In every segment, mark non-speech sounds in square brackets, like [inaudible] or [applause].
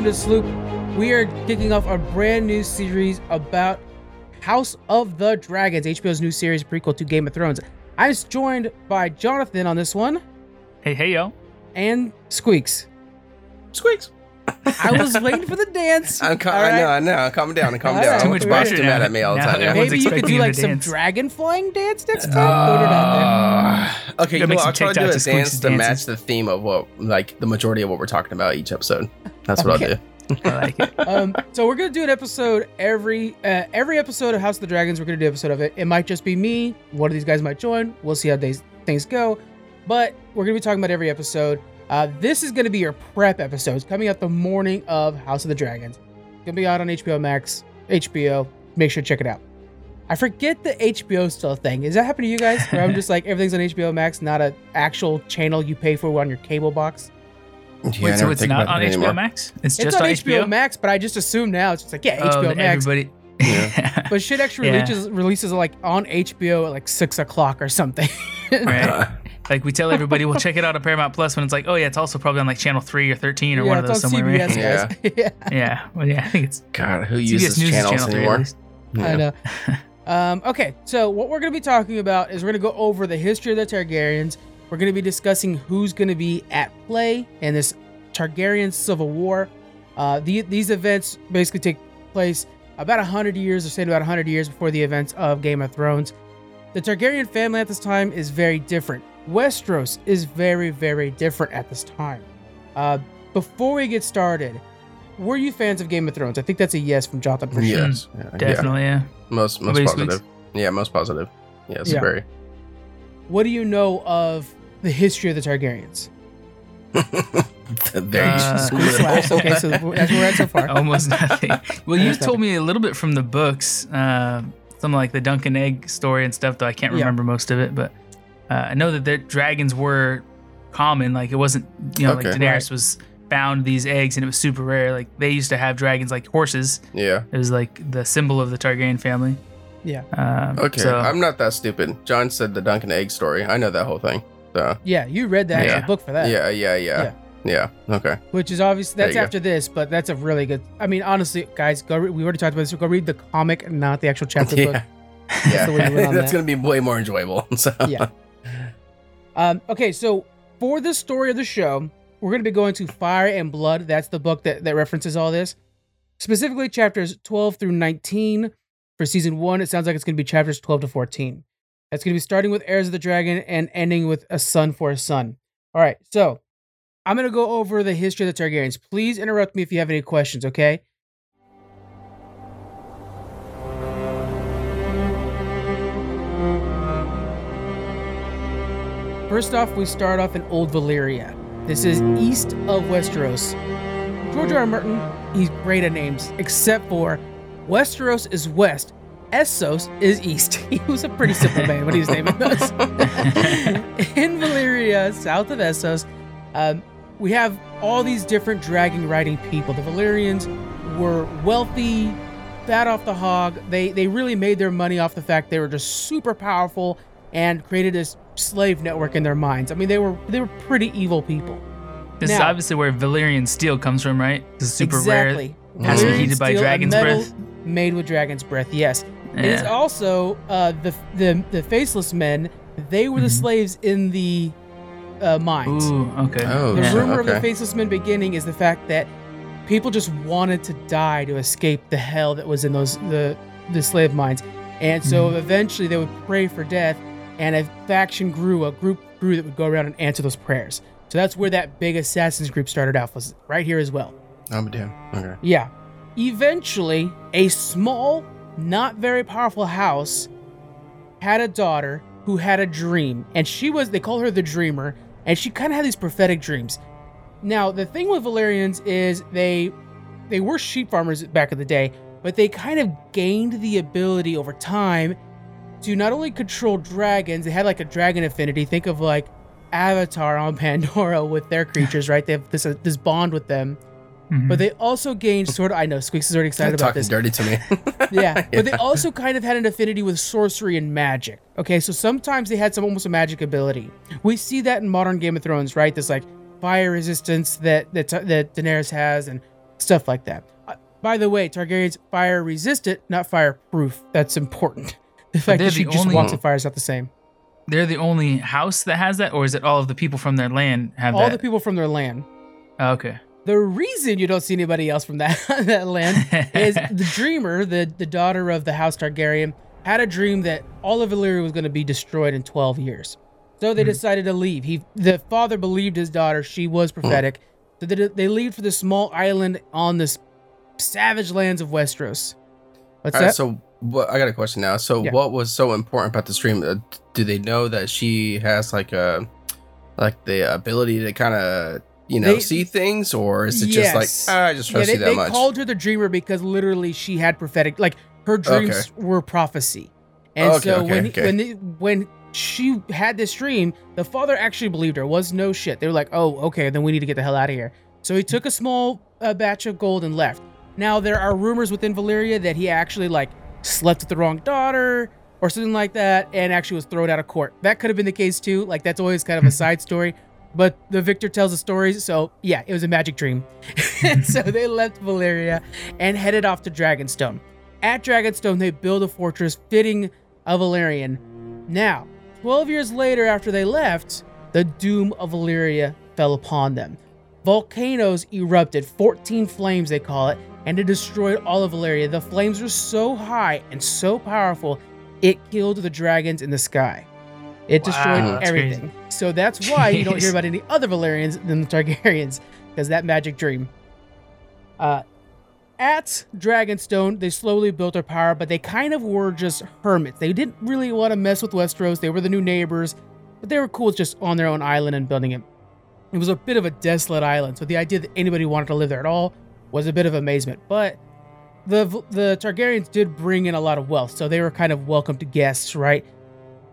welcome to Sloop. We are kicking off a brand new series about House of the Dragons, HBO's new series prequel to Game of Thrones. I'm joined by Jonathan on this one Hey, hey, yo. and Squeaks. Squeaks. [laughs] I was waiting for the dance. I'm com- All I know. I know. Calm down, calm All down. right. Too much Everybody's pressure too mad at me all the time. Maybe you could do like some dance. dragon flying dance next time. Throw it out there. Uh, okay, you know, what, I'll some try to do a of dance Squeaks to match the theme of what, like, the majority of what we're talking about each episode. That's what Okay. I'll do. I like it. [laughs] um, so we're gonna do an episode every uh, every episode of House of the Dragons. We're gonna do an episode of it. It might just be me. One of these guys might join. We'll see how days, things go. But we're gonna be talking about every episode. Uh, this is gonna be your prep episodes coming out the morning of House of the Dragons. It's gonna be out on HBO Max, HBO. Make sure to check it out. I forget the HBO still a thing. Is that happening to you guys? Where I'm just [laughs] like everything's on HBO Max, not an actual channel you pay for on your cable box. Yeah, Wait, so it's not on that HBO anymore. Max? It's, It's just on on HBO, HBO? Max, but I just assume now it's just like yeah, Oh, HBO that Max. Everybody. [laughs] But shit actually Yeah. releases releases like on HBO at like six o'clock or something. right. [laughs] Uh. Like we tell everybody, we'll check it out on Paramount Plus when it's like, oh yeah, it's also probably on like channel three or thirteen or yeah, one of those on somewhere. right? CBS, guys. Yeah, Yeah. Well, yeah, I think it's God, who CBS uses News is channels channel three. at anymore? least. I know. Um, okay, so what we're gonna be talking about is we're gonna go over the history of the Targaryens. We're gonna be discussing who's gonna be at play in this Targaryen civil war. Uh, the, these events basically take place about 100 years, or say about 100 years before the events of Game of Thrones. The Targaryen family at this time is very different. Westeros is very, very different at this time. Uh, before we get started, were you fans of Game of Thrones? I think that's a yes from Jonathan for sure. Yes. Yeah, yeah. Definitely, yeah. Most, most about you, positive. Yeah, most positive. Yes, Yeah. very. What do you know of the history of the Targaryens? [laughs] very Uh, Squeaks laughs. Okay, so that's where we're at so far. [laughs] Almost nothing. Well, you Almost told me a little bit from the books, uh, some like the Dunk and Egg story and stuff, though I can't Yeah. remember most of it. But uh, I know that their dragons were common. Like it wasn't, you know, Okay. like Daenerys Right. was found these eggs and it was super rare. Like they used to have dragons like horses. Yeah. It was like the symbol of the Targaryen family. Yeah. Um, Okay, So, I'm not that stupid. John said the Dunk and Egg story. I know that whole thing. So, Yeah, you read the actual Yeah. book for that. yeah, yeah, yeah. Yeah. Okay. Which is obviously that's you go. after this, but that's a really good. I mean, honestly, guys, go. Re- we already talked about this. So go read the comic, not the actual chapter [laughs] book. Yeah. [laughs] That's the way you went Yeah. on That's that. going to be way more enjoyable. [laughs] So, Yeah. Um, okay, so for the story of the show, we're going to be going to Fire and Blood. That's the book that, that references all this. Specifically, chapters 12 through 19. For season one, it sounds like it's going to be chapters 12 to 14. That's going to be starting with Heirs of the Dragon and ending with A Son for a Son. All right, so I'm going to go over the history of the Targaryens. Please interrupt me if you have any questions, okay? First off, we start off in Old Valyria. This is east of Westeros. George R. R. Martin, he's great at names, except for Westeros is west, Essos is east. [laughs] He was a pretty simple man when he was naming [laughs] those. [laughs] in Valyria, south of Essos, um, we have all these different dragon riding people. The Valyrians were wealthy, fat off the hog. They they really made their money off the fact they were just super powerful and created this slave network in their minds. I mean, they were they were pretty evil people. this is obviously where Valyrian steel comes from, right? This is super exactly. rare. Has to be heated by steel, dragon's metal breath. Made with dragon's breath. Yes. It is also uh, the the the faceless men. They were the Mhm. slaves in the uh, mines. Ooh, okay. Oh, The yeah. rumor of the faceless men beginning is the fact that people just wanted to die to escape the hell that was in those the the slave mines, and so Mhm. eventually they would pray for death, and a faction grew, a group grew that would go around and answer those prayers. So that's where that big assassins group started off. Was right here as well. Damn. Okay. Yeah. Eventually, a small, not very powerful house had a daughter who had a dream, and she was they call her the dreamer, and she kind of had these prophetic dreams. Now, the thing with Valyrians is they they were sheep farmers back in the day, but they kind of gained the ability over time to not only control dragons, they had like a dragon affinity. Think of like Avatar on [laughs] Pandora with their creatures, right? They have this uh, this bond with them Mhm. but they also gained sort of. I know Squeaks is already excited about talking this. dirty to me. [laughs] Yeah, [laughs] but they also kind of had an affinity with sorcery and magic. Okay, so sometimes they had some almost a magic ability. We see that in modern Game of Thrones, right? This like fire resistance that that that Daenerys has, and stuff like that. Uh, by the way, Targaryen's fire resistant, not fireproof. That's important. The fact they're that she the just only- walks in fire is not the same. They're the only house that has that, or is it all of the people from their land have All that? All the people from their land. Oh, okay. The reason you don't see anybody else from that [laughs] that land is [laughs] the dreamer, the the daughter of the House Targaryen, had a dream that all of Valyria was going to be destroyed in 12 years. So they hmm. decided to leave. He, the father believed his daughter; she was hmm. prophetic. So they, they leave for the small island on this savage lands of Westeros. What's All right, that? so I got a question now. So Yeah. what was so important about the stream? Uh, do they know that she has like a like the ability to kind of you know They- see things, or is it Yes. just like ah, I just yeah, trust they, you that they much? called her the dreamer because literally she had prophetic, like her dreams were prophecy. And Okay, so okay, when okay. when when she had this dream, the father actually believed her. Was no shit. They were like, oh, okay, then we need to get the hell out of here. So he took a small uh, batch of gold and left. Now there are rumors within Valyria that he actually like slept with the wrong daughter or something like that, and actually was thrown out of court. That could have been the case too. Like that's always kind of a [laughs] side story. But the victor tells the stories, so yeah, it was a magic dream. [laughs] so they left Valyria and headed off to Dragonstone. At Dragonstone, they build a fortress fitting a Valyrian. Now, 12 years later after they left, the doom of Valyria fell upon them. Volcanoes erupted, 14 flames they call it, and it destroyed all of Valyria. The flames were so high and so powerful, it killed the dragons in the sky. It destroyed Wow, everything. So that's why you don't hear about any other Valyrians than the Targaryens, because that magic dream. Uh, at Dragonstone, they slowly built their power, but they kind of were just hermits. They didn't really want to mess with Westeros. They were the new neighbors, but they were cool just on their own island and building it. It was a bit of a desolate island, so the idea that anybody wanted to live there at all was a bit of amazement. But the the Targaryens did bring in a lot of wealth, so they were kind of welcome to guests, right?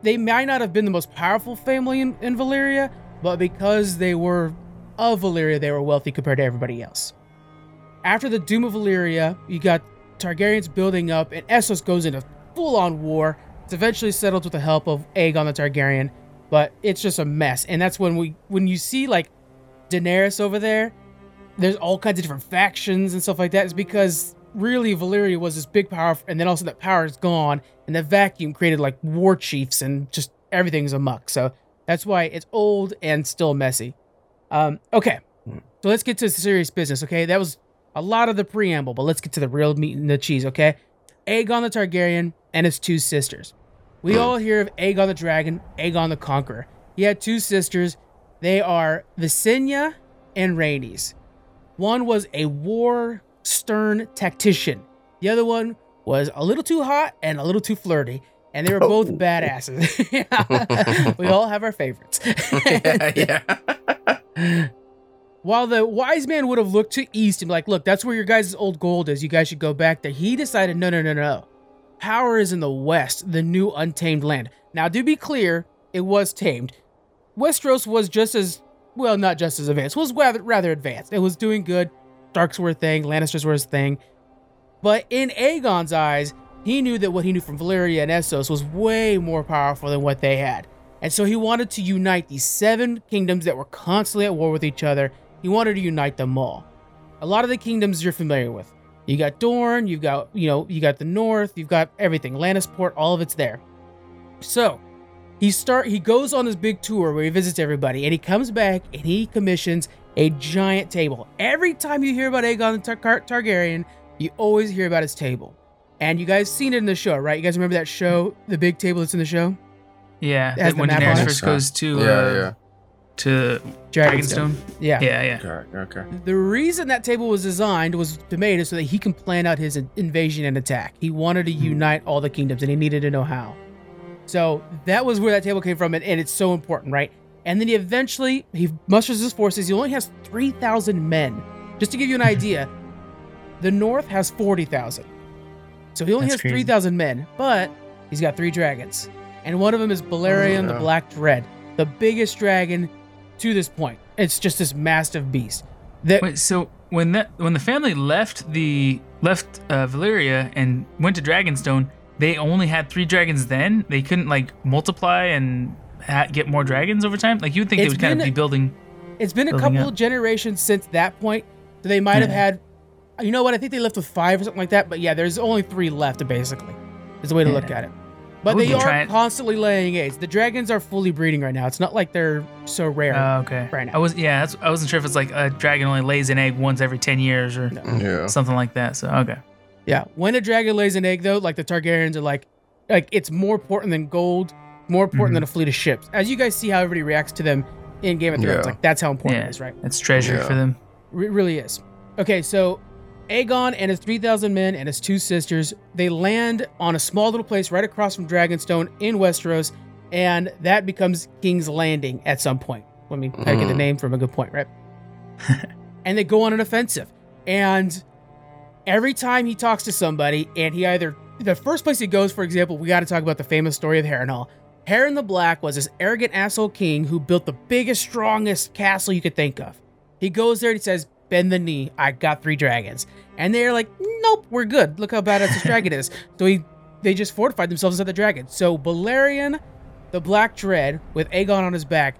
They might not have been the most powerful family in, in Valyria, but because they were of Valyria, they were wealthy compared to everybody else. After the Doom of Valyria, you got Targaryens building up, and Essos goes into full-on war. It's eventually settled with the help of Aegon the Targaryen, but it's just a mess. And that's when we, when you see like Daenerys over there, there's all kinds of different factions and stuff like that. It's because really Valyria was this big power, and then also that power is gone, and the vacuum created like war chiefs and just everything's a muck. So that's why it's old and still messy. Um, okay, so let's get to serious business. Okay, that was a lot of the preamble, but let's get to the real meat and the cheese. Okay, Aegon the Targaryen and his two sisters. We all hear of Aegon the Dragon, Aegon the Conqueror. He had two sisters. They are Visenya and Rhaenys. One was a war stern tactician. The other one was a little too hot and a little too flirty. And they were oh. both Oh. badasses. [laughs] We all have our favorites. [laughs] yeah, yeah. [laughs] While the wise man would have looked to east and be like, look, that's where your guys' old gold is. You guys should go back there. He decided, no, no, no, no. Power is in the west, the new untamed land. Now, to be clear, it was tamed. Westeros was just as, well, not just as advanced, was rather, rather advanced. It was doing good. Starks were a thing, Lannisters were a thing. But in Aegon's eyes, he knew that what he knew from Valyria and Essos was way more powerful than what they had. And so he wanted to unite these seven kingdoms that were constantly at war with each other. He wanted to unite them all. A lot of the kingdoms you're familiar with. You got Dorne, you've got, you know, you got the North, you've got everything. Lannisport, all of it's there. So he start he goes on this big tour where he visits everybody and he comes back and he commissions a giant table. Every time you hear about Aegon the Tar- Targaryen, you always hear about his table. And you guys seen it in the show, right? You guys remember that show, the big table that's in the show? Yeah, that when map Daenerys first goes to yeah, uh, yeah. To Dragonstone. Dragonstone. Yeah. Yeah, yeah. Okay, okay. The reason that table was designed was to made it so that he can plan out his invasion and attack. He wanted to hmm. unite all the kingdoms and he needed to know how. So that was where that table came from, and, and it's so important, right? And then he eventually he musters his forces. He only has three thousand men. Just to give you an [laughs] idea, the North has forty thousand. So he only That's has crazy. three thousand men, but he's got three dragons, and one of them is Balerion the yeah. Black Dread, the biggest dragon to this point. It's just this massive beast. That Wait, so when that when the family left the left uh, Valyria and went to Dragonstone, they only had three dragons. Then they couldn't like multiply and ha- get more dragons over time. Like you would think It's they would kind of be building. It's been a couple up. generations since that point, so they might have had you know what? I think they left with five or something like that. But yeah, there's only three left, basically. Is the way to look at it. But they are trying- constantly laying eggs. The dragons are fully breeding right now. It's not like they're so rare. Oh, okay. Right now. I was yeah. That's, I wasn't sure if it's like a dragon only lays an egg once every ten years or No. Yeah. something like that. So okay. Yeah, when a dragon lays an egg, though, like the Targaryens are like, like it's more important than gold, more important Mhm. than a fleet of ships. As you guys see how everybody reacts to them in Game of Thrones, Yeah. like that's how important Yeah. it is, right? It's treasure Yeah. for them. It really is. Okay, so Aegon and his 3,000 men and his two sisters, they land on a small little place right across from Dragonstone in Westeros, and that becomes King's Landing at some point. Let me of get the Mhm. name from a good point, right? [laughs] and they go on an offensive. And every time he talks to somebody, and he either, the first place he goes, for example, we got to talk about the famous story of Harrenhal. Harren the Black was this arrogant asshole king who built the biggest, strongest castle you could think of. He goes there and he says, Bend the knee, I got three dragons. And they're like, Nope, we're good. Look how badass this dragon is. [laughs] So he they just fortified themselves inside the dragon. So Balerion, the Black Dread, with Aegon on his back,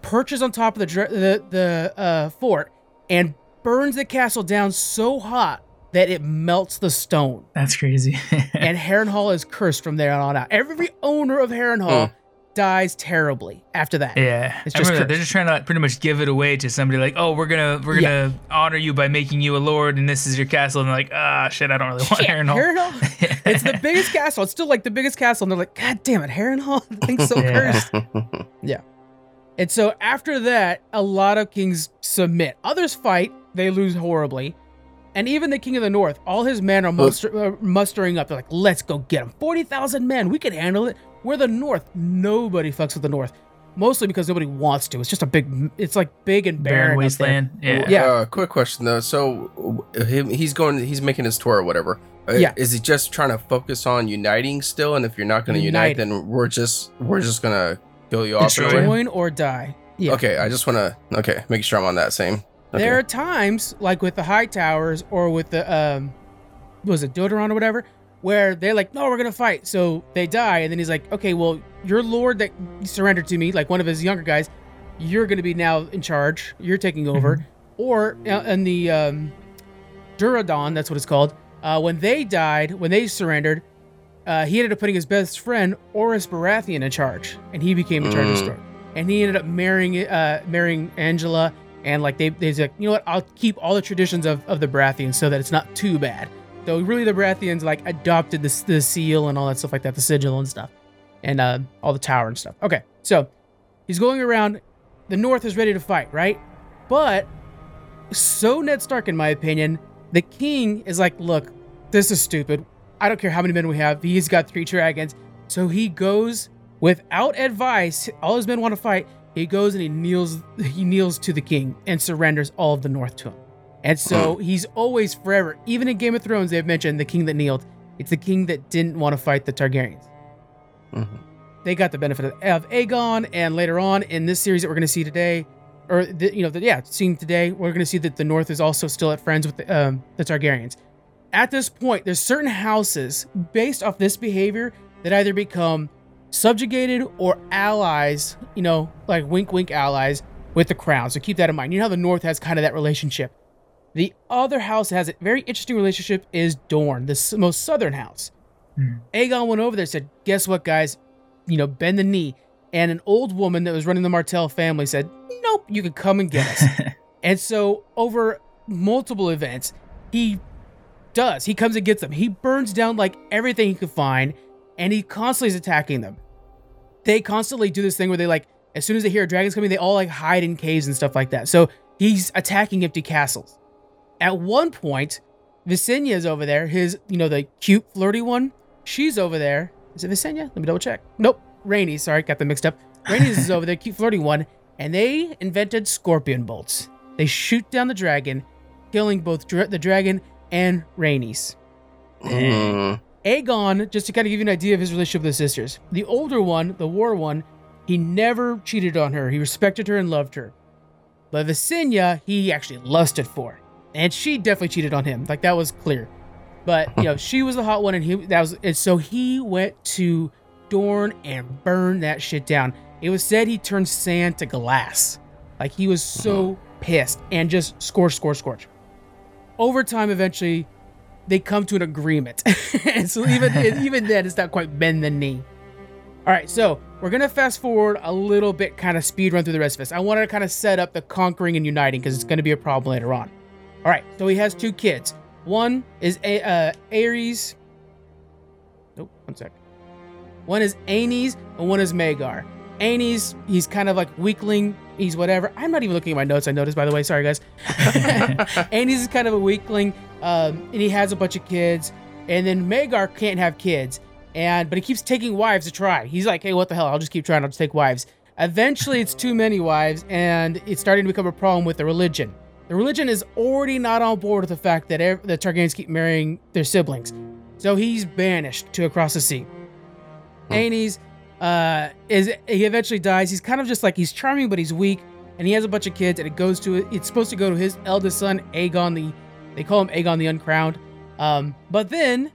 perches on top of the dra- the, the uh, fort and burns the castle down so hot that it melts the stone. That's crazy. [laughs] and Harrenhal is cursed from there on out. Every owner of Harrenhal dies terribly after that. yeah, It's just that. they're just trying to pretty much give it away to somebody. Like, oh, we're gonna we're Yeah. gonna honor you by making you a lord, and this is your castle. And they're like, ah, shit, I don't really want Shit, Harrenhal. Harrenhal? [laughs] it's the biggest castle. It's still like the biggest castle. And they're like, God damn it, Harrenhal? [laughs] The thing's so Yeah. cursed. And so after that, a lot of kings submit. Others fight. They lose horribly. And even the king of the north, all his men are muster, uh, mustering up. They're like, let's go get him. 40,000 men. We can handle it. We're the north. Nobody fucks with the north. Mostly because nobody wants to. It's just a big, it's like big and barren. Barren wasteland. Yeah. Yeah. Uh, quick question though. So him, he's going. He's making his tour or whatever. Uh, Yeah. Is he just trying to focus on uniting still? And if you're not going to unite, then we're just we're just gonna kill you off. Destroy in a way? him. Join or die. Yeah. Okay, I just want to. Okay, Make sure I'm on that same. Okay. There are times, like with the High Towers or with the um, was it Doderon or whatever, where they're like, "No, we're gonna fight." So they die, and then he's like, "Okay, well, your lord that surrendered to me, like one of his younger guys, you're gonna be now in charge. You're taking over." Or uh, in the um, Durrandon, that's what it's called. Uh, when they died, when they surrendered, uh, he ended up putting his best friend Orys Baratheon in charge, and he became in charge of the Mm. And he ended up marrying uh, marrying Angela, and like they they's like, you know what? I'll keep all the traditions of, of the Baratheons so that it's not too bad. So really, the Baratheons like adopted the the seal and all that stuff like that, the sigil and stuff, and uh, all the tower and stuff. Okay, so he's going around. The North is ready to fight, right? But so Ned Stark, in my opinion, the king is like, look, this is stupid. I don't care how many men we have. He's got three dragons. So he goes without advice. All his men want to fight. He goes and he kneels. He kneels to the king and surrenders all of the North to him. And so he's always forever. Even in Game of Thrones, they've mentioned the king that kneeled. It's the king that didn't want to fight the Targaryens. Mhm. They got the benefit of, of Aegon, and later on in this series that we're going to see today, or the, you know, the, yeah, seeing today, we're going to see that the North is also still at friends with the, um, the Targaryens. At this point, there's certain houses based off this behavior that either become subjugated or allies, you know, like wink, wink allies with the crown. So keep that in mind. You know how the North has kind of that relationship. The other house that has a very interesting relationship is Dorne, the most southern house. Hmm. Aegon went over there and said, Guess what, guys? You know, bend the knee. And an old woman that was running the Martell family said, Nope, you can come and get us. [laughs] and so, over multiple events, he does. He comes and gets them. He burns down like everything he could find, and he constantly is attacking them. They constantly do this thing where they like, as soon as they hear dragons coming, they all like hide in caves and stuff like that. So he's attacking empty castles. At one point, Visenya is over there. His, you know, the cute, flirty one. She's over there. Is it Visenya? Let me double check. Nope. Rainy. Sorry, got them mixed up. Rainy is [laughs] over there, cute, flirty one. And they invented scorpion bolts. They shoot down the dragon, killing both dra- the dragon and Rhaenys. Mm. Aegon, just to kind of give you an idea of his relationship with his sisters, the older one, the war one, he never cheated on her. He respected her and loved her. But Visenya, he actually lusted for. And she definitely cheated on him. Like that was clear. But you know, [laughs] she was the hot one and he that was and so he went to Dorne and burned that shit down. It was said he turned sand to glass. Like he was so uh-huh. pissed and just scorch, scorch, scorch. over time, eventually, they come to an agreement. [laughs] and so even [laughs] even then, it's not quite bend the knee. All right, so we're gonna fast forward a little bit, kind of speed run through the rest of this. I wanted to kind of set up the conquering and uniting because it's gonna be a problem later on. All right, so he has two kids. One is a uh, Ares. Nope, one sec. One is Aenys and one is Maegor. Aenys, he's kind of like weakling. He's whatever. I'm not even looking at my notes. I noticed, by the way. Sorry, guys. [laughs] [laughs] Aenys is kind of a weakling, um, and he has a bunch of kids. And then Maegor can't have kids, and but he keeps taking wives to try. He's like, hey, what the hell? I'll just keep trying. I'll just take wives. Eventually, it's too many wives, and it's starting to become a problem with the religion. The religion is already not on board with the fact that ev- the Targaryens keep marrying their siblings, so he's banished to across the sea. Aenys uh, is he eventually dies. He's kind of just like he's charming, but he's weak, and he has a bunch of kids, and it goes to it's supposed to go to his eldest son, Aegon the, they call him Aegon the Uncrowned. Um, but then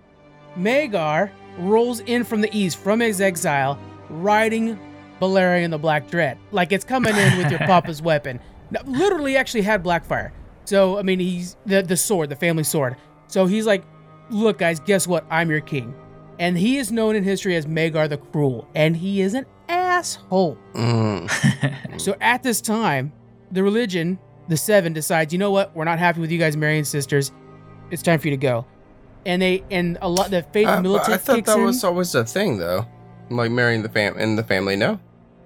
Maegor rolls in from the east, from his exile, riding Balerion the Black Dread, like it's coming in with your [laughs] papa's weapon. Now, literally, actually had Blackfyre. So I mean, he's the the sword, the family sword. So he's like, look, guys, guess what? I'm your king. And he is known in history as Maegor the Cruel, and he is an asshole. Mm. [laughs] [laughs] So at this time, the religion, the Seven, decides, you know what? We're not happy with you guys marrying sisters. It's time for you to go. And they and a lot the faith Uh, but militant I thought kicks that in was always a thing, though. Like marrying the fam in the family. No.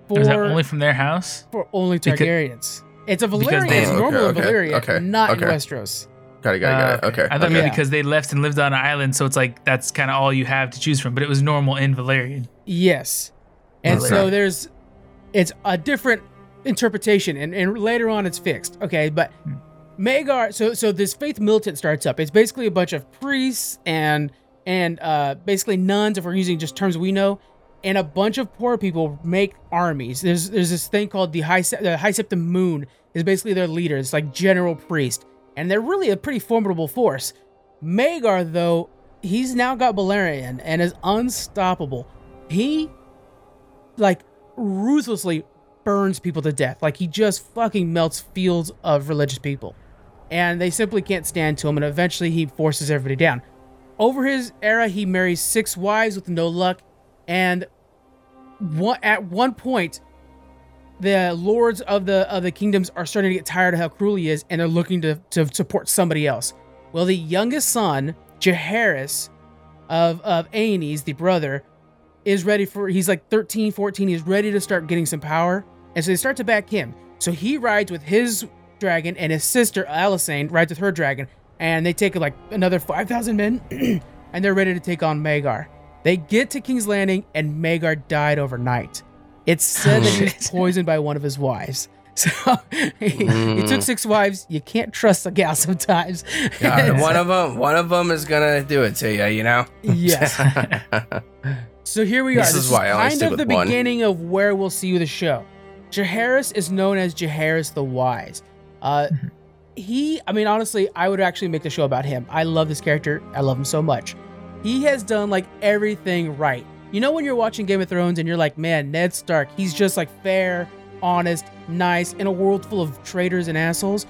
for, Is that only from their house? for only Because- Targaryens. It's a Because Valyrian. they- It's Okay, normal in okay, Valyria, okay, not in okay. Westeros. Got it. Got it. Got Uh, it. Okay. I thought okay. maybe because they left and lived on an island, so it's like that's kind of all you have to choose from. But it was normal in Valyrian. Yes. And Okay. so there's it's a different interpretation and, and later on it's fixed. Okay, but Maegor so so this faith militant starts up. It's basically a bunch of priests and and uh basically nuns if we're using just terms we know and a bunch of poor people make armies. There's there's this thing called the high the high septim moon is basically their leader. It's like general priest and they're really a pretty formidable force. Maegor though, he's now got Balerion and is unstoppable. He like ruthlessly burns people to death. Like he just fucking melts fields of religious people. And they simply can't stand to him and eventually he forces everybody down. Over his era he marries six wives with no luck and at one point the lords of the of the kingdoms are starting to get tired of how cruel he is and they're looking to, to support somebody else. Well, the youngest son, Jaehaerys of of Aenys, the brother, is ready for he's like 13 14 he's ready to start getting some power. And so they start to back him. So he rides with his dragon and his sister Alysanne rides with her dragon and they take like another 5000 men [clears throat] and they're ready to take on Maegor they get to King's Landing and Maegor died overnight it's said that he was poisoned by one of his wives [laughs] so he, he took six wives you can't trust a gal sometimes God, [laughs] one of them, one of them is gonna do it to you. You know. yes [laughs] So here we This are. is This why is only kind of the one. beginning of where we'll see you the show. Jaehaerys is known as Jaehaerys the Wise. Uh, Mm-hmm. he, I mean, honestly, I would actually make the show about him. I love this character. I love him so much. He has done like everything right. You know when you're watching Game of Thrones and you're like, man, Ned Stark, he's just like fair, honest, nice, in a world full of traitors and assholes.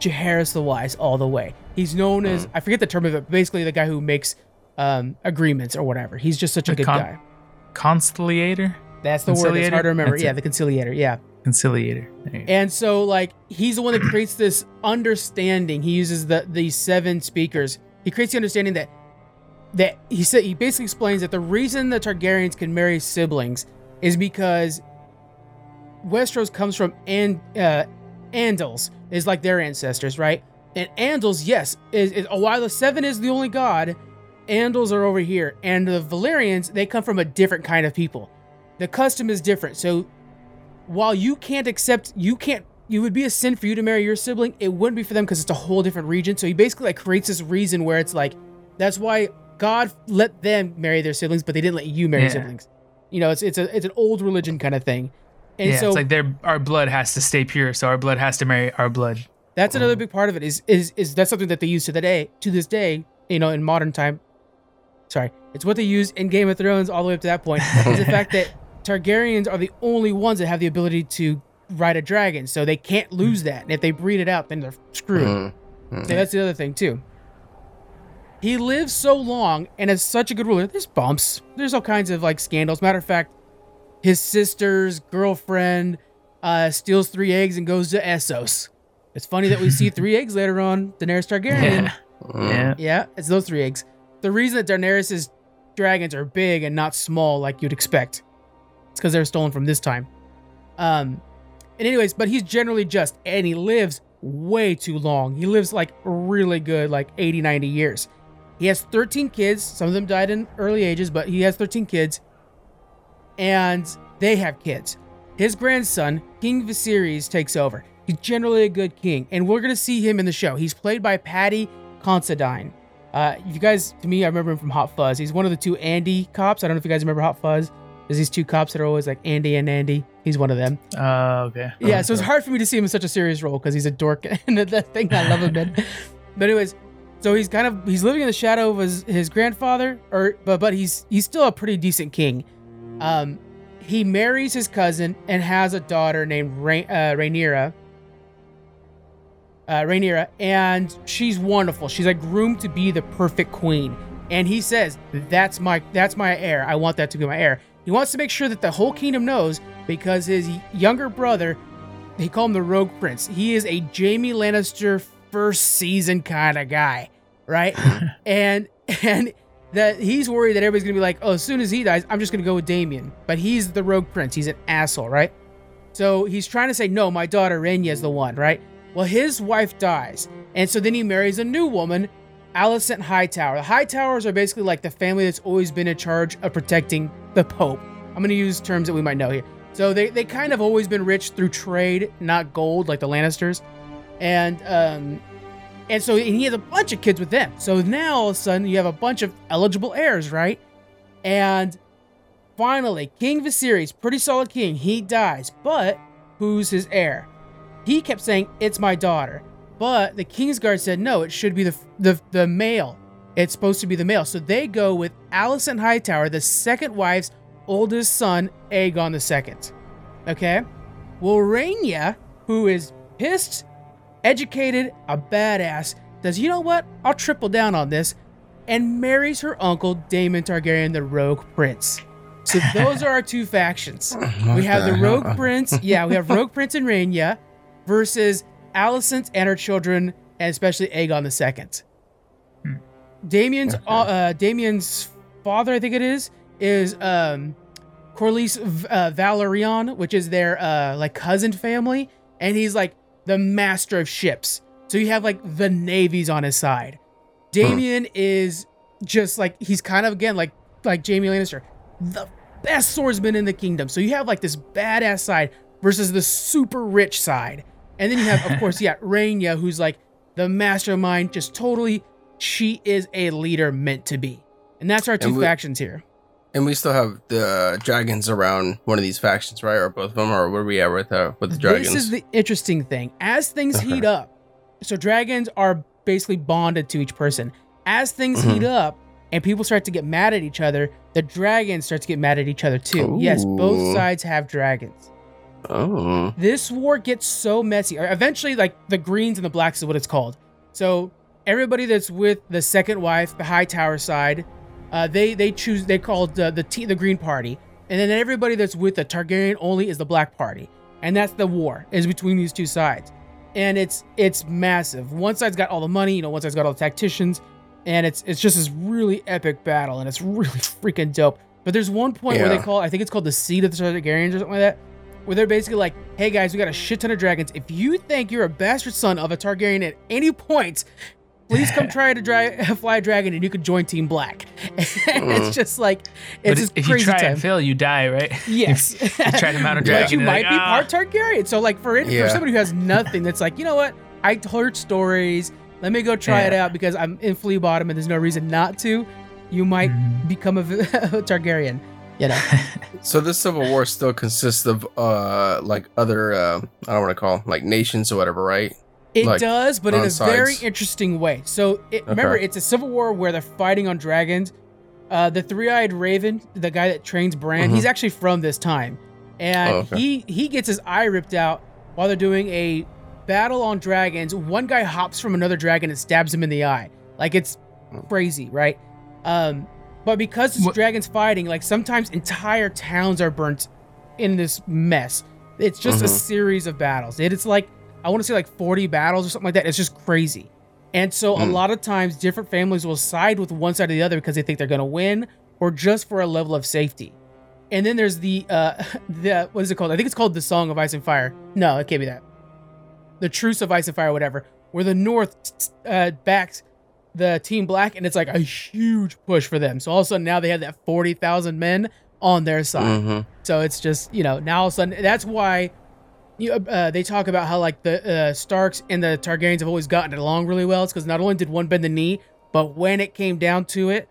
Jaehaerys the Wise all the way. He's known Mm. as I forget the term of it, but basically the guy who makes um, agreements or whatever. He's just such a The good con- guy. Conciliator, That's the word that's Conciliator? hard to remember. That's yeah, it. the conciliator. Yeah. conciliator. There you go. And so like he's the one that creates this understanding. He uses the the seven speakers. He creates the understanding that that he said he basically explains that the reason the Targaryens can marry siblings is because Westeros comes from and uh Andals is like their ancestors, right? And Andals, yes, is, is while the seven is the only god, Andals are over here, and the Valyrians they come from a different kind of people. The custom is different, so while you can't accept, you can't, you would be a sin for you to marry your sibling. It wouldn't be for them because it's a whole different region. So he basically like creates this reason where it's like, that's why God let them marry their siblings, but they didn't let you marry Yeah. siblings. You know, it's it's a it's an old religion kind of thing. And yeah, so it's like their our blood has to stay pure, so our blood has to marry our blood. that's another big part of it. Is is is that's something that they use to the day to this day. You know, in modern time. Sorry, it's what they use in Game of Thrones all the way up to that point. is the fact that [laughs] Targaryens are the only ones that have the ability to ride a dragon, so they can't lose that. And if they breed it out, then they're screwed. Mm. Hmm. So that's the other thing too. He lives so long and is such a good ruler. There's bumps. There's all kinds of like scandals. Matter of fact, his sister's girlfriend uh, steals three eggs and goes to Essos. It's funny that we see [laughs] three eggs later on. Daenerys Targaryen. Yeah. Yeah. Yeah, it's those three eggs. The reason that Daenerys' dragons are big and not small like you'd expect. It's because they're stolen from this time. Um, and anyways, but he's generally just, and he lives way too long. He lives like really good, like 80, 90 years. He has 13 kids. Some of them died in early ages, but he has 13 kids. And they have kids. His grandson, King Viserys, takes over. He's generally a good king, and we're gonna see him in the show. He's played by Paddy Considine. Uh, you guys, to me, I remember him from Hot Fuzz. He's one of the two Andy cops. I don't know if you guys remember Hot Fuzz. There's these two cops that are always like Andy and Andy. He's one of them. Oh, okay. Yeah, so it's hard for me to see him in such a serious role because he's a dork [laughs] and that thing I love him in. [laughs] But anyways, so he's kind of he's living in the shadow of his, his grandfather, or but but he's he's still a pretty decent king. Um, he marries his cousin and has a daughter named Ra- uh, Rhaenyra. Uh, and she's wonderful. She's like groomed to be the perfect queen. And he says, "That's my that's my heir. I want that to be my heir." He wants to make sure that the whole kingdom knows because his younger brother, they call him the Rogue Prince. He is a Jaime Lannister first season kind of guy, right? [laughs] and and that he's worried that everybody's gonna be like, oh, as soon as he dies, I'm just gonna go with Daemon. But he's the Rogue Prince. He's an asshole, right? So he's trying to say, no, my daughter Rhaenyra is the one, right? Well, his wife dies, and so then he marries a new woman, Alicent Hightower. The Hightowers are basically like the family that's always been in charge of protecting the Pope. I'm gonna use terms that we might know here. So they they kind of always been rich through trade, not gold like the Lannisters, and um, and so and he has a bunch of kids with them. So now all of a sudden you have a bunch of eligible heirs, right? And finally, King Viserys, pretty solid king, he dies. But who's his heir? He kept saying, "It's my daughter," but the Kingsguard said, "No, it should be the the the male. It's supposed to be the male." So they go with Alicent Hightower, the second wife's oldest son, Aegon II. Okay, well, Rhaenyra, who is pissed, educated, a badass, says, "You know what? I'll triple down on this," and marries her uncle, Daemon Targaryen, the Rogue Prince. So [laughs] those are our two factions. We have the, hell? Rogue Prince. Yeah, we have Rogue [laughs] Prince and Rhaenyra versus Alicent and her children, and especially Aegon II. Hmm. Daemon's Okay. uh, uh, Daemon's father, I think it is, is um, Corlys uh, Velaryon, which is their uh, like cousin family, and he's like the master of ships. So you have like the navies on his side. Daemon is just like he's kind of again like like Jaime Lannister, the best swordsman in the kingdom. So you have like this badass side versus the super rich side. And then you have, of [laughs] course, yeah, Rhaenyra, who's like the mastermind, just totally, she is a leader meant to be. And that's our two we- factions here. And we still have the dragons around one of these factions, right? Or both of them, or where are we at with uh, with the dragons? This is the interesting thing. As things Okay. heat up, so dragons are basically bonded to each person. As things Mhm. heat up and people start to get mad at each other, the dragons start to get mad at each other too. Yes, both sides have dragons. oh, This war gets so messy. Or Eventually, like the greens and the blacks is what it's called. So everybody that's with the second wife, the high tower side, uh, they they choose. They called uh, the t- the green party, and then everybody that's with the Targaryen only is the black party, and that's the war is between these two sides, and it's it's massive. One side's got all the money, you know, one side's got all the tacticians, and it's it's just this really epic battle, and it's [laughs] really freaking dope. But there's one point where they call I think it's called the seed of the Targaryens or something like that where they're basically like, "Hey guys, we got a shit ton of dragons. If you think you're a bastard son of a Targaryen at any point, please come [laughs] try to dry, [laughs] fly a dragon, and you can join Team Black." [laughs] It's just like But it's this if you try time. and fail, you die, right? Yes, you try to mount a but dragon. you you're might like, be "Ah." part Targaryen. So like for it, for somebody who has nothing, that's like, you know what? I heard stories. Let me go try it out because I'm in Flea Bottom and there's no reason not to. You might Mhm. become a, a Targaryen. You know. so this civil war still consists of uh like other uh I don't want to call 'em, like nations or whatever, right? It Like, does, but in on a very interesting way. So it, remember, it's a civil war where they're fighting on dragons. Uh, the three-eyed raven, the guy that trains Bran, Mhm. he's actually from this time, and Oh, okay. he he gets his eye ripped out while they're doing a battle on dragons, one guy hops from another dragon and stabs him in the eye. Like it's crazy, right? Um, but because it's What- dragons fighting, like sometimes entire towns are burnt in this mess. It's just a Mhm. series of battles. It, it's like I want to say like 40 battles or something like that. It's just crazy. And so a Mm. lot of times different families will side with one side or the other because they think they're gonna win or just for a level of safety. And then there's the uh [laughs] the what is it called? I think it's called the Song of Ice and Fire. No, it can't be that. The Truce of Ice and Fire, whatever. Where the North uh, backs the Team Black, and it's like a huge push for them. So all of a sudden now they have that forty thousand men on their side. hmm So it's just you know now all of a sudden that's why uh, they talk about how like the uh, Starks and the Targaryens have always gotten along really well. It's because not only did one bend the knee, but when it came down to it,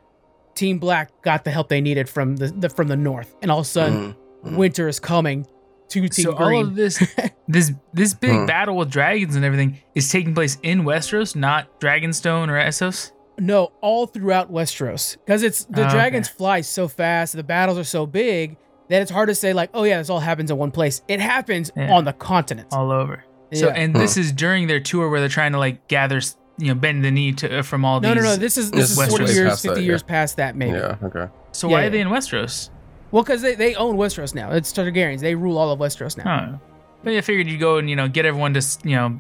Team Black got the help they needed from the, the from the North, and all of a sudden Mhm. winter is coming to Team so Green. all of this, [laughs] this, this big Hmm. battle with dragons and everything is taking place in Westeros, not Dragonstone or Essos. No, all throughout Westeros. Because it's the Ah, dragons okay. fly so fast, the battles are so big that it's hard to say, like, oh yeah, this all happens in one place. It happens Yeah. on the continent. all over. So, Yeah. and this is during their tour where they're trying to like gather, you know, bend the knee to uh, from all no, these. no, no. no. This is This this is is forty years, fifty that, years yeah. past that, maybe. Yeah. Okay. so yeah, why yeah. are they in Westeros? Well, because they, they own Westeros now. It's Targaryens. They rule all of Westeros now. Huh. But I figured you go and you know get everyone to you know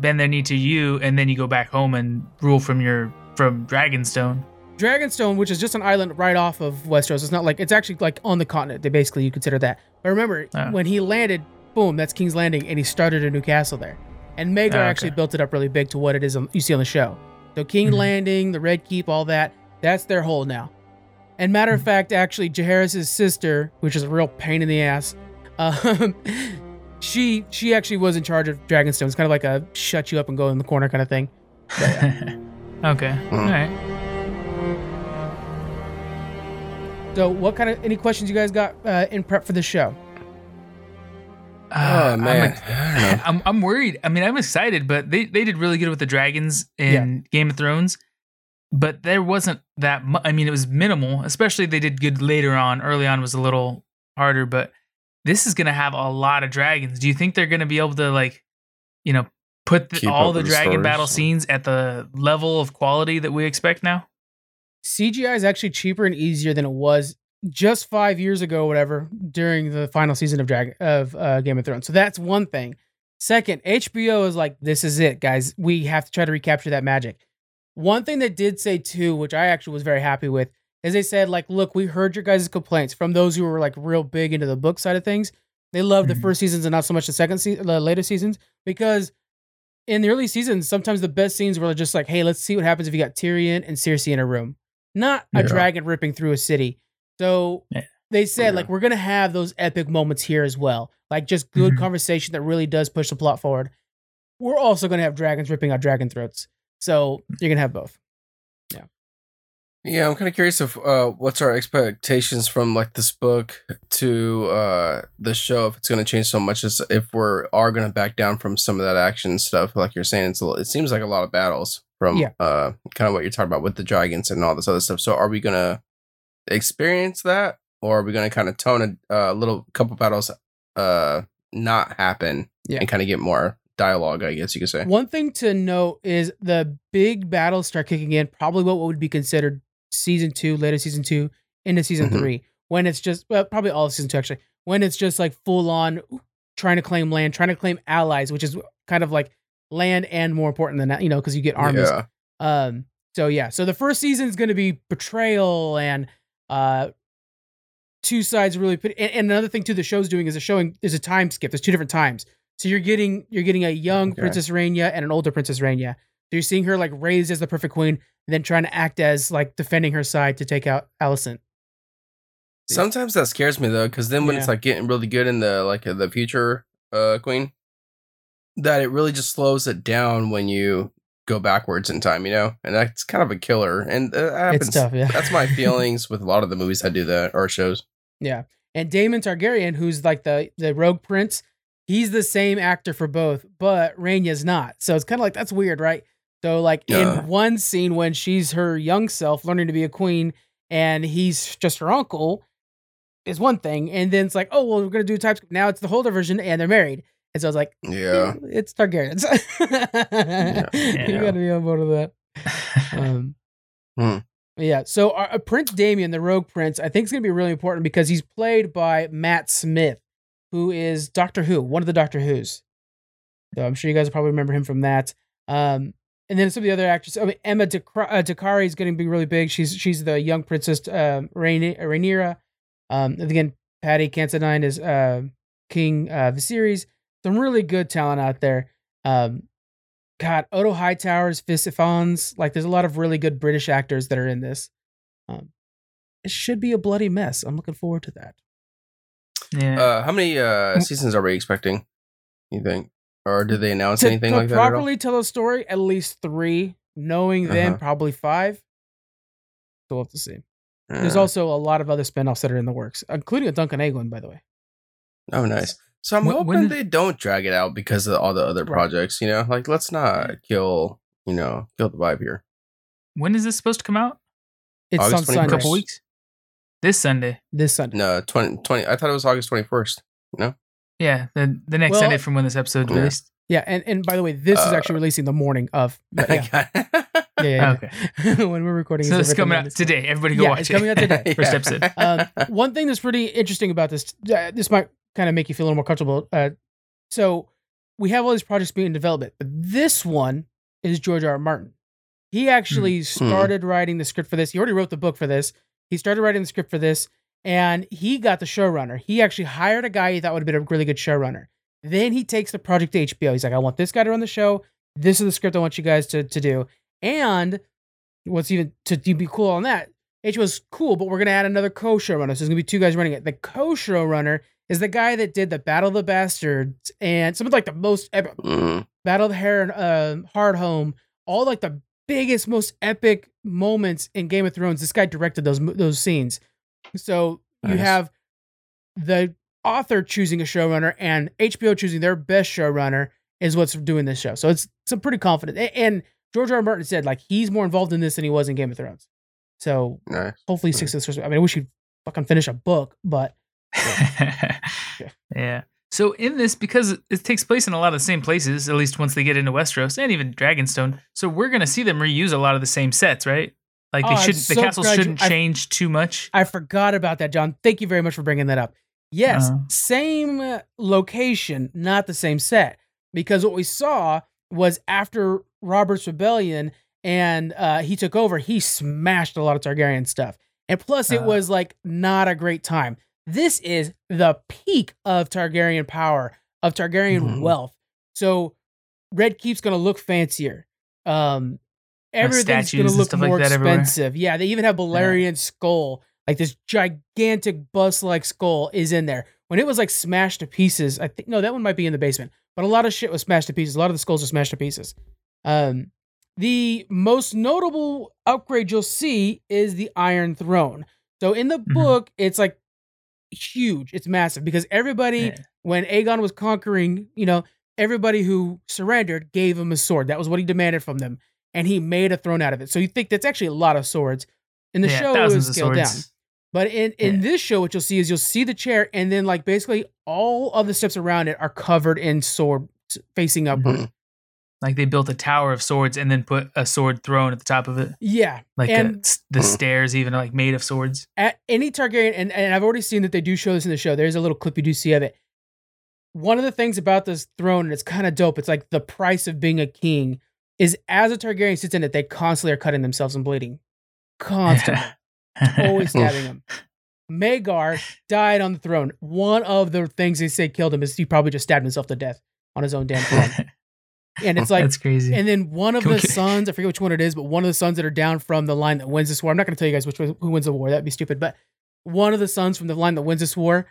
bend their knee to you, and then you go back home and rule from your from Dragonstone. Dragonstone, which is just an island right off of Westeros, it's not like it's actually like on the continent. They basically you consider that. But remember, Ah. when he landed, boom, that's King's Landing, and he started a new castle there. And Maegor Ah, okay. actually built it up really big to what it is on, you see on the show. So King Mhm. Landing, the Red Keep, all that, that's their hold now. And matter of Mhm. fact, actually, Jaehaerys' sister, which is a real pain in the ass, [laughs] um, she she actually was in charge of Dragonstone. It's kind of like a shut you up and go in the corner kind of thing. [laughs] okay, all right. So, what kind of any questions you guys got uh, in prep for the show? Uh, Oh I'm man. I don't know. I'm, I'm worried. I mean, I'm excited, but they, they did really good with the dragons in Game of Thrones. But there wasn't that much. I mean, it was minimal. Especially they did good later on. Early on was a little harder, but this is gonna have a lot of dragons. Do you think they're gonna be able to like, you know, put the, all the the dragon stories. battle scenes at the level of quality that we expect now? CGI is actually cheaper and easier than it was just five years ago, whatever, during the final season of Drag of uh, Game of Thrones. So that's one thing. Second, HBO is like, this is it, guys. We have to try to recapture that magic. One thing they did say too, which I actually was very happy with, is they said like, look, we heard your guys' complaints from those who were like real big into the book side of things. They loved the Mhm. first seasons and not so much the second season, the later seasons, because in the early seasons, sometimes the best scenes were just like, hey, let's see what happens if you got Tyrion and Cersei in a room, not a Yeah. dragon ripping through a city. So Yeah. they said Yeah. like we're gonna have those epic moments here as well, like just good Mhm. conversation that really does push the plot forward. We're also gonna have dragons ripping out dragon throats, so you're gonna have both. Yeah, yeah. I'm kind of curious of uh, what's our expectations from like this book to uh, the show. If it's going to change so much, as if we're are going to back down from some of that action stuff, like you're saying, it's a, it seems like a lot of battles from Yeah. uh, kind of what you're talking about with the dragons and all this other stuff. So, are we going to experience that, or are we going to kind of tone a uh, little couple battles uh, not happen Yeah. and kind of get more dialogue? I guess you could say. One thing to note is the big battles start kicking in, probably what would be considered season two, later season two, into season Mhm. three, when it's just well, probably all of season two actually, when it's just like full on trying to claim land, trying to claim allies, which is kind of like land and more important than that, you know, because you get armies. Yeah. Um, so yeah, so the first season is going to be betrayal and uh, two sides really put. And, and another thing too, the show's doing is a showing there's a time skip. There's two different times. So you're getting you're getting a young Okay. Princess Raina and an older Princess Raina. So you're seeing her like raised as the perfect queen, and then trying to act as like defending her side to take out Alicent. Sometimes that scares me though, because then when it's like getting really good in the like uh, the future uh queen, that it really just slows it down when you go backwards in time, you know, and that's kind of a killer. And uh, that happens. It's tough, yeah. That's my [laughs] feelings with a lot of the movies that do that or shows. Yeah. And Damon Targaryen, who's like the the rogue prince, he's the same actor for both, but Rainya's not. So it's kind of like that's weird, right? So like Yeah. in one scene when she's her young self learning to be a queen and he's just her uncle is one thing. And then it's like, oh well, we're gonna do types now it's the older version and they're married. And so I was like, Yeah. it's Targaryens. [laughs] you Yeah. got to be on board with that. [laughs] Um, Hmm. Yeah. So our, uh, Prince Daemon, the Rogue Prince, I think is going to be really important because he's played by Matt Smith, who is Doctor Who, one of the Doctor Who's. So I'm sure you guys will probably remember him from that. Um, and then some of the other actors. I mean, Emma Dakar- uh, Dakari is going to be really big. She's she's the young princess um, Rhaeny- Rhaenyra. Um, and again, Paddy Considine is uh, King uh, Viserys. Some really good talent out there. Um, God, Otto Hightower's Visifons. Like, there's a lot of really good British actors that are in this. Um, it should be a bloody mess. I'm looking forward to that. Yeah. Uh, how many uh Mm. seasons are we expecting? You think, or did they announce To, anything to like that? At all? properly tell a story, at least three. Knowing them, Uh-huh. probably five. So we'll have to see. There's Uh, also a lot of other spinoffs that are in the works, including a Duncan Egland, by the way. oh, nice. So I'm When- hoping when- they don't drag it out because of all the other projects. You know, like let's not kill. You know, kill the vibe here. when is this supposed to come out? It's August on 21st. A Sunday. couple weeks. This Sunday. This Sunday. No, 20, 20 I thought it was August twenty first. No. Yeah, the the next Well- Sunday from when this episode Yeah. released. Yeah, and, and by the way, this is Uh, actually releasing the morning of. [laughs] yeah, yeah, yeah, yeah. Okay. [laughs] when we're recording, So it's it's coming everything out today. Everybody go Yeah, watch it's it. coming out today. [laughs] First episode. um, one thing that's pretty interesting about this, uh, this might kind of make you feel a little more comfortable. Uh, so we have all these projects being in development, but this one is George R. R. Martin. He actually started writing the script for this. He already wrote the book for this. He started writing the script for this, and he got the showrunner. He actually hired a guy he thought would have been a really good showrunner. Then he takes the project to HBO. He's like, I want this guy to run the show. This is the script I want you guys to, to do. And what's even to, to be cool on that, HBO's cool, but we're gonna add another co-showrunner. So there's gonna be two guys running it. The co-showrunner is the guy that did the Battle of the Bastards and some of like the most epic Mm, Battle of the Hard, uh, Hard Home, all like the biggest, most epic moments in Game of Thrones. This guy directed those those scenes. So you have the author choosing a showrunner and HBO choosing their best showrunner is what's doing this show. So it's some pretty confident. And George R. R. Martin said like he's more involved in this than he was in Game of Thrones. So nice. hopefully to this. I mean, I wish he'd fucking finish a book, but [laughs] yeah. So in this, because it takes place in a lot of the same places, at least once they get into Westeros and even Dragonstone, so we're gonna see them reuse a lot of the same sets, right? Like they Oh, I'm shouldn't, the so castles glad you- shouldn't I- change too much. I forgot about that, John. Thank you very much for bringing that up. Yes, Uh-huh. same uh, location, not the same set. Because what we saw was after Robert's rebellion and uh, he took over, he smashed a lot of Targaryen stuff. And plus, it Uh. was like not a great time. This is the peak of Targaryen power, of Targaryen Mhm. wealth. So Red Keep's going to look fancier. Um, everything's to look stuff like more everywhere. expensive. Yeah, they even have Balerion's skull, like this gigantic bust-like skull is in there. When it was like smashed to pieces, I think no, that one might be in the basement, but a lot of shit was smashed to pieces. A lot of the skulls are smashed to pieces. Um, the most notable upgrade you'll see is the Iron Throne. So in the Mhm. book, it's like huge. It's massive because everybody Yeah. when Aegon was conquering, you know, everybody who surrendered gave him a sword. That was what he demanded from them. And he made a throne out of it. So you think that's actually a lot of swords. In the Yeah, show, it was scaled down. But in, in Yeah. this show, what you'll see is you'll see the chair, and then like basically all of the steps around it are covered in sword facing upward. Mhm. Like they built a tower of swords and then put a sword throne at the top of it. Yeah. Like And- a, the Mhm. stairs, even like made of swords. at any Targaryen, and, and I've already seen that they do show this in the show. There's a little clip you do see of it. One of the things about this throne, and it's kind of dope, it's like the price of being a king, is as a Targaryen sits in it, they constantly are cutting themselves and bleeding. Constantly. [laughs] always stabbing them. Maegor died on the throne. One of the things they say killed him is he probably just stabbed himself to death on his own damn throne. [laughs] and it's [laughs] like That's crazy. and then one of Can the get- sons, I forget which one it is, but one of the sons that are down from the line that wins this war. I'm not going to tell you guys which one- who wins the war. That'd be stupid. But one of the sons from the line that wins this war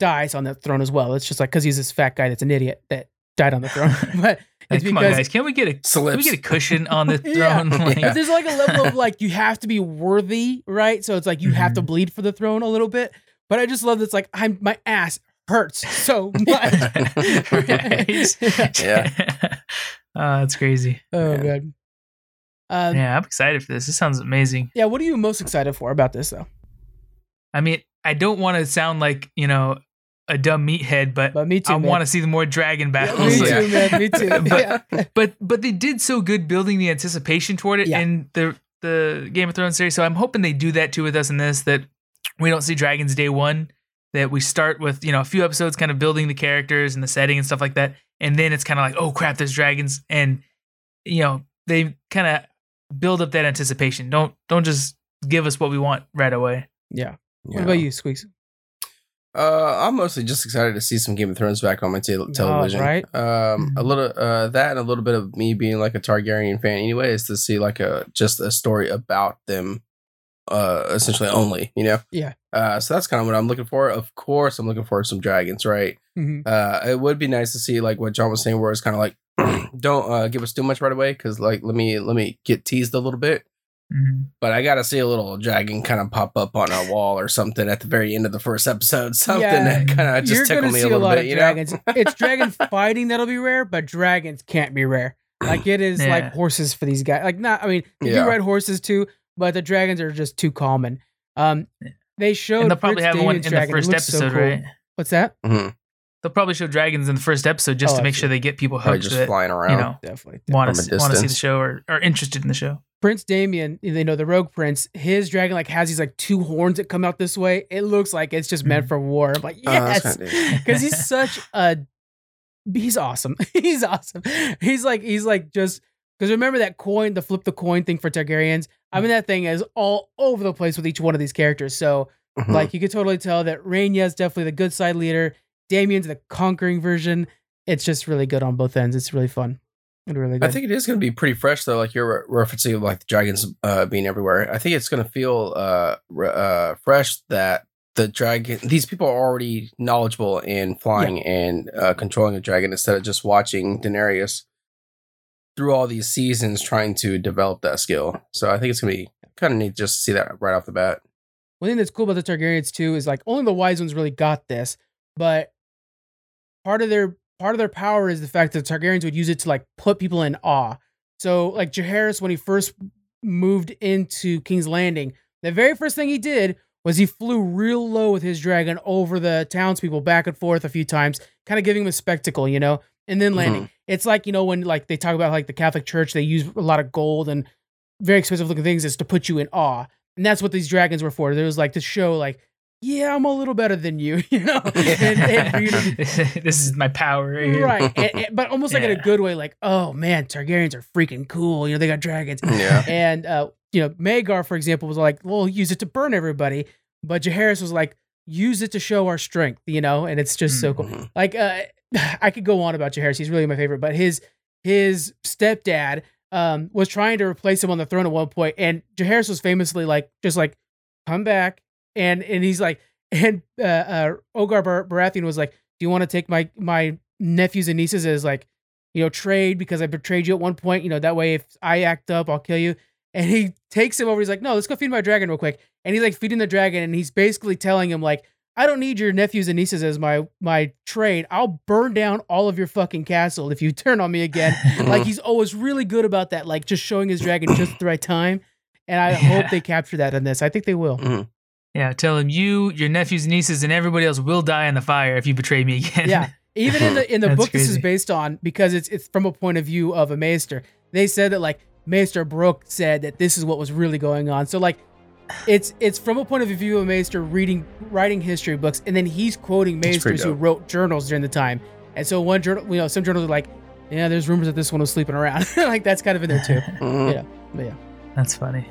dies on the throne as well. It's just like because he's this fat guy that's an idiot that died on the throne. [laughs] [laughs] but Like, it's come on, because guys. Can we get a can we get a cushion on the Yeah. throne? Like, Yeah. there's like a level of like you have to be worthy, right? So it's like you have to Mhm. bleed for the throne a little bit. But I just love that's like I'm my ass hurts so [laughs] much. Right? Yeah. [laughs] oh, that's crazy. oh Yeah. god. Um, yeah. Yeah, I'm excited for this. This sounds amazing. Yeah, what are you most excited for about this though? I mean, I don't want to sound like, you know, a dumb meathead, but, But me too. I want to see the more dragon Yeah, battles. me Yeah. too, man. Me too. [laughs] But- yeah. but but they did so good building the anticipation toward it Yeah. in the the Game of Thrones series. So I'm hoping they do that too with us in this. That we don't see dragons day one. That we start with you know a few episodes, kind of building the characters and the setting and stuff like that, and then it's kind of like oh crap, there's dragons, and you know they kind of build up that anticipation. Don't don't just give us what we want right away. yeah. What about you, Squeaks? Uh, I'm mostly just excited to see some Game of Thrones back on my te- television. right. Um, a little uh that and a little bit of me being like a Targaryen fan anyway is to see like a just a story about them, uh, essentially only. You know. Yeah. Uh, so that's kind of what I'm looking for. Of course, I'm looking for some dragons, right? Mhm. Uh, it would be nice to see like what John was saying, where it's kind of like, [clears throat] don't uh, give us too much right away, because like let me let me get teased a little bit. Mhm. But I gotta see a little dragon kind of pop up on a wall or something at the very end of the first episode. [laughs] Something Yeah, that kind of just You're tickled me a little lot bit. of You know? it's dragons [laughs] fighting that'll be rare, but dragons can't be rare. Like it is Yeah. like horses for these guys. Like not. I mean, you Yeah. do ride horses too, but the dragons are just too common. Um, they showed. And they'll probably Prince have one in the dragon. It first looks so episode, cool. right? What's that? Mhm. They'll probably show dragons in the first episode just Oh, to make absolutely. sure they get people Probably hooked just that flying around. you know Definitely. want to want to see the show or are interested in the show. Prince Daemon, you know, the Rogue Prince, his dragon like has these like two horns that come out this way. It looks like it's just meant Mhm. for war. I'm like, Oh, that's yes, kinda because [laughs] he's such a, he's awesome. [laughs] he's awesome. He's like, he's like just because remember that coin, the flip the coin thing for Targaryens. I mean, that thing is all over the place with each one of these characters. So Mhm. like, you could totally tell that Rhaenyra is definitely the good side leader. Daemon's the conquering version. It's just really good on both ends. It's really fun. It's really good. I think it is going to be pretty fresh though. Like you're re- referencing like the dragons uh, being everywhere. I think it's going to feel uh, re- uh, fresh that the dragon. These people are already knowledgeable in flying and uh, controlling a dragon instead of just watching Daenerys through all these seasons trying to develop that skill. So I think it's to be kind of neat just to see that right off the bat. One thing that's cool about the Targaryens too is like only the wise ones really got this, but part of their part of their power is the fact that the Targaryens would use it to like put people in awe. So like Jaehaerys when he first moved into King's Landing, the very first thing he did was he flew real low with his dragon over the townspeople back and forth a few times, kind of giving them a spectacle, you know, and then landing. It's like, you know, when like they talk about like the Catholic Church, they use a lot of gold and very expensive looking things is to put you in awe. And that's what these dragons were for. There was like to show like, yeah, I'm a little better than you, [laughs] you know? [laughs] and, and you be [laughs] this is my power right. And- but almost like in a good way, like, oh man, Targaryens are freaking cool. You know, they got dragons. Yeah. And uh, you know, Maegor, for example, was like, well, use it to burn everybody. But Jaehaerys was like, use it to show our strength, you know, and it's just so cool. Like, uh, [laughs] I could go on about Jaehaerys. He's really my favorite, but his his stepdad um was trying to replace him on the throne at one point, and Jaehaerys was famously like, just like, come back, and and he's like, [laughs] and uh, uh Rogar Bar- Baratheon was like, do you want to take my my nephews and nieces as like, you know, trade because I betrayed you at one point, you know, that way if I act up, I'll kill you. And he takes him over. He's like, no, let's go feed my dragon real quick. And he's like feeding the dragon, and he's basically telling him like, I don't need your nephews and nieces as my my trade. I'll burn down all of your fucking castle if you [laughs] turn on me again. like he's always really good about that, like just showing his dragon just at the right time. And I Yeah. hope they capture that in this. I think they will. Mm-hmm. Yeah, tell him you, your nephews, nieces, and everybody else will die in the fire if you betray me again. Yeah. Even in the in [laughs] the That's book this is based on, because it's it's from a point of view of a maester, they said that like Maester Brooke said that this is what was really going on. So like it's it's from a point of view of a maester reading writing history books, and then he's quoting That's maesters who wrote journals during the time. And so one journal, you know, some journals are like, yeah, there's rumors that this one was sleeping around. [laughs] like that's kind of in there too. [laughs] Yeah. But yeah. That's funny.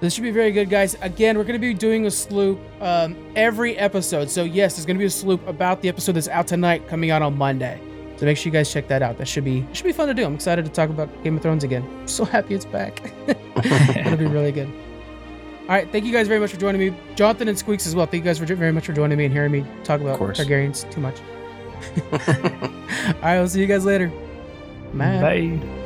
This should be very good, guys. Again, we're going to be doing a sloop um, every episode. So, yes, there's going to be a sloop about the episode that's out tonight, coming out on Monday. So make sure you guys check that out. That should be should be fun to do. I'm excited to talk about Game of Thrones again. I'm [laughs] so happy it's back. It'll be really good. All right, thank you guys very much for joining me, Jonathan and Squeaks as well. Thank you guys for, very much for joining me and hearing me talk about course. Targaryens too much. [laughs] [laughs] All right, we'll see you guys later. Bye. Bye.